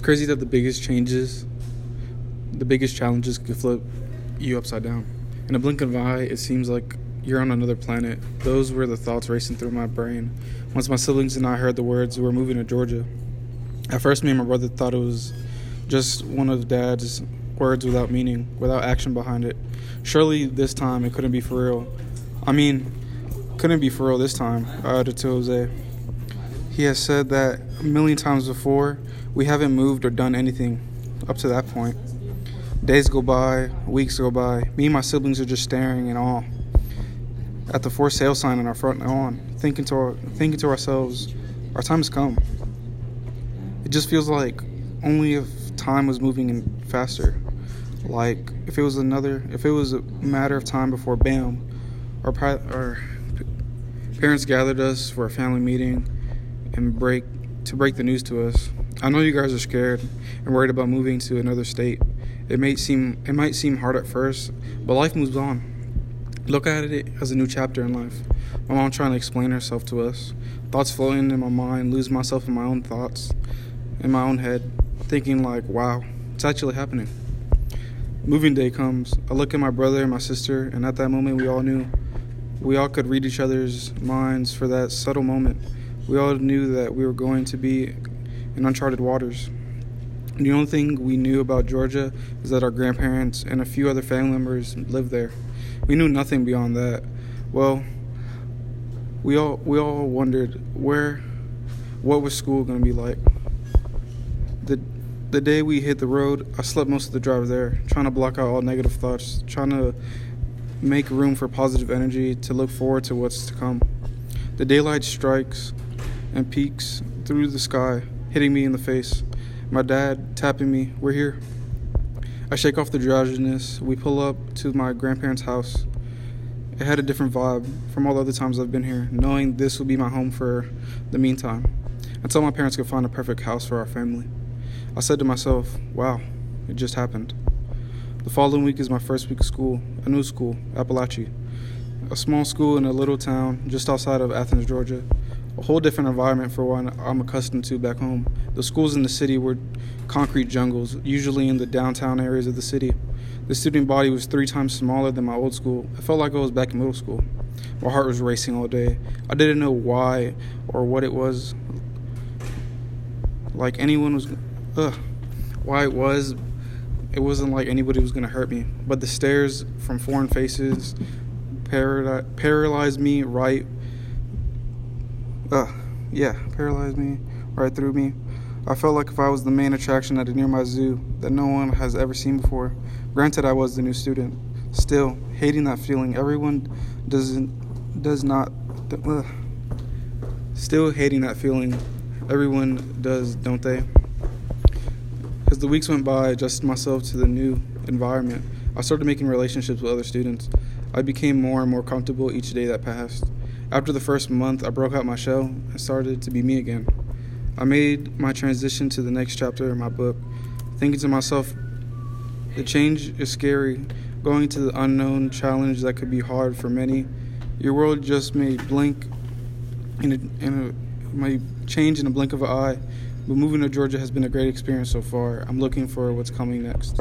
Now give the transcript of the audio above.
It's crazy that the biggest changes, the biggest challenges could flip you upside down. In a blink of an eye, it seems like you're on another planet. Those were the thoughts racing through my brain. Once my siblings and I heard the words, we're moving to Georgia. At first, me and my brother thought it was just one of dad's words without meaning, without action behind it. Surely this time it couldn't be for real. I mean, couldn't be for real this time, I added to Jose. He has said that a million times before. We haven't moved or done anything up to that point. Days go by, weeks go by. Me and my siblings are just staring in awe at the for sale sign on our front lawn, thinking to our, thinking to ourselves, our time has come. It just feels like only if time was moving in faster. Like if it was another, if it was a matter of time before bam, our, our parents gathered us for a family meeting and break to break the news to us. I know you guys are scared and worried about moving to another state. It may seem it might seem hard at first, but life moves on. Look at it as a new chapter in life. My mom trying to explain herself to us. Thoughts flowing in my mind, lose myself in my own thoughts, in my own head, thinking like, wow, it's actually happening. Moving day comes. I look at my brother and my sister, and at that moment we all knew. We all could read each other's minds for that subtle moment. We all knew that we were going to be in uncharted waters. The only thing we knew about Georgia is that our grandparents and a few other family members lived there. We knew nothing beyond that. Well, we all we all wondered where what was school going to be like. The the day we hit the road, I slept most of the drive there, trying to block out all negative thoughts, trying to make room for positive energy to look forward to what's to come. The daylight strikes and peaks through the sky hitting me in the face. My dad tapping me, We're here. I shake off the drowsiness. We pull up to my grandparents' house. It had a different vibe from all the other times I've been here, knowing this would be my home for the meantime, until my parents could find a perfect house for our family. I said to myself, wow, it just happened. The following week is my first week of school, a new school, Apalachee, a small school in a little town just outside of Athens, Georgia a whole different environment for what I'm accustomed to back home. The schools in the city were concrete jungles, usually in the downtown areas of the city. The student body was three times smaller than my old school. I felt like I was back in middle school. My heart was racing all day. I didn't know why or what it was. Like anyone was, ugh, why it was. It wasn't like anybody was gonna hurt me. But the stares from foreign faces paralyzed me right uh, yeah, paralyzed me right through me. I felt like if I was the main attraction at a nearby zoo that no one has ever seen before. Granted, I was the new student. Still, hating that feeling. Everyone doesn't, does not. Uh, still hating that feeling. Everyone does, don't they? As the weeks went by, I adjusted myself to the new environment. I started making relationships with other students. I became more and more comfortable each day that passed. After the first month, I broke out my shell and started to be me again. I made my transition to the next chapter in my book, thinking to myself, the change is scary, going to the unknown challenge that could be hard for many. Your world just may blink in a, in a may change in a blink of an eye. But moving to Georgia has been a great experience so far. I'm looking for what's coming next.